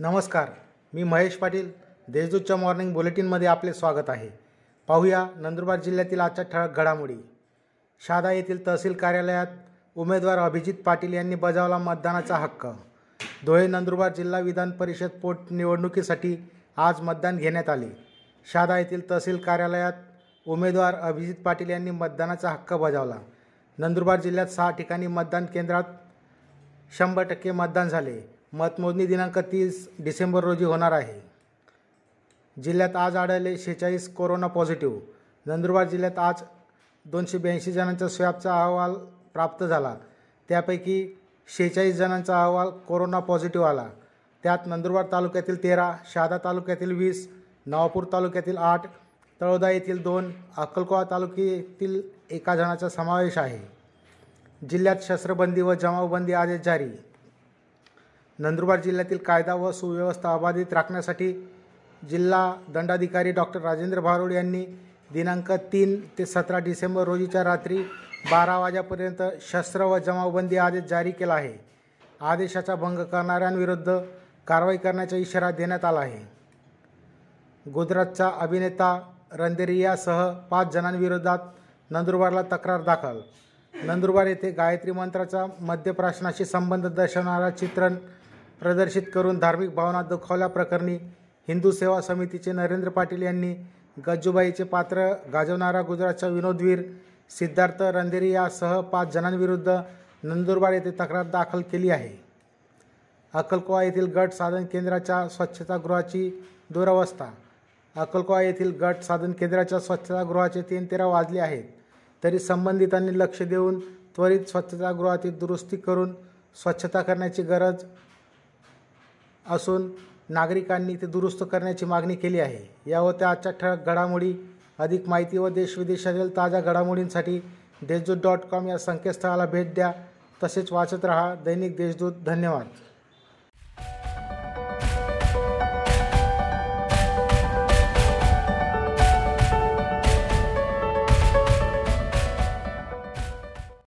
नमस्कार मी महेश पाटील. देशदूतच्या मॉर्निंग बुलेटिनमध्ये आपले स्वागत आहे. पाहूया नंदुरबार जिल्ह्यातील आजच्या ठळक घडामोडी. शहादा येथील तहसील कार्यालयात उमेदवार अभिजित पाटील यांनी बजावला मतदानाचा हक्क. धुळे नंदुरबार जिल्हा विधान परिषद पोटनिवडणुकीसाठी आज मतदान घेण्यात आले. शहादा येथील तहसील कार्यालयात उमेदवार अभिजित पाटील यांनी मतदानाचा हक्क बजावला. नंदुरबार जिल्ह्यात सहा ठिकाणी मतदान केंद्रात शंभर टक्के मतदान झाले. मतमोजणी दिनांक तीस डिसेंबर रोजी होणार आहे. जिल्ह्यात आज आढळले शेहेचाळीस कोरोना पॉझिटिव्ह. नंदुरबार जिल्ह्यात आज दोनशे ब्याऐंशी जणांचा स्वॅबचा अहवाल प्राप्त झाला. त्यापैकी शेहेचाळीस जणांचा अहवाल कोरोना पॉझिटिव्ह आला. त्यात नंदुरबार तालुक्यातील तेरा शहादा तालुक्यातील वीस नवापूर तालुक्यातील आठ तळोदा येथील दोन अक्कलकोवा तालुक्यातील एका जणाचा समावेश आहे. जिल्ह्यात शस्त्रबंदी व जमावबंदी आदेश जारी. नंदुरबार जिल्ह्यातील कायदा व सुव्यवस्था अबाधित राखण्यासाठी जिल्हा दंडाधिकारी डॉक्टर राजेंद्र भारुड यांनी दिनांक तीन ते सतरा डिसेंबर रोजीच्या रात्री बारा वाजेपर्यंत शस्त्र व जमावबंदी आदेश जारी केला आहे. आदेशाचा भंग करणाऱ्यांविरुद्ध कारवाई करण्याचा इशारा देण्यात आला आहे. गुजरातचा अभिनेता रणदेरियासह पाच जणांविरोधात नंदुरबारला तक्रार दाखल. नंदुरबार येथे गायत्री मंत्राचा मद्यप्राशनाशी संबंध दर्शवणारा चित्रण प्रदर्शित करून धार्मिक भावना दुखावल्याप्रकरणी हिंदू सेवा समितीचे नरेंद्र पाटील यांनी गज्जूबाईचे पात्र गाजवणारा गुजरातचा विनोदवीर सिद्धार्थ रंदेरी यासह पाच जणांविरुद्ध नंदुरबार येथे तक्रार दाखल केली आहे. अक्कलकोवा येथील गट साधन केंद्राच्या स्वच्छतागृहाची दुरवस्था. अक्कलकोवा येथील गट साधन केंद्राच्या स्वच्छतागृहाचे तीन तेरा वाजले आहेत. तरी संबंधितांनी लक्ष देऊन त्वरित स्वच्छतागृहाची दुरुस्ती करून स्वच्छता करण्याची गरज असून नागरिकांनी ते दुरुस्त करण्याची मागणी केली आहे. या होत्या आजच्या ठळक घडामोडी अधिक माहिती व देशविदेशातील ताज्या घडामोडींसाठी देशदूत डॉट कॉम या संकेतस्थळाला भेट द्या. तसेच वाचत रहा दैनिक देशदूत. धन्यवाद.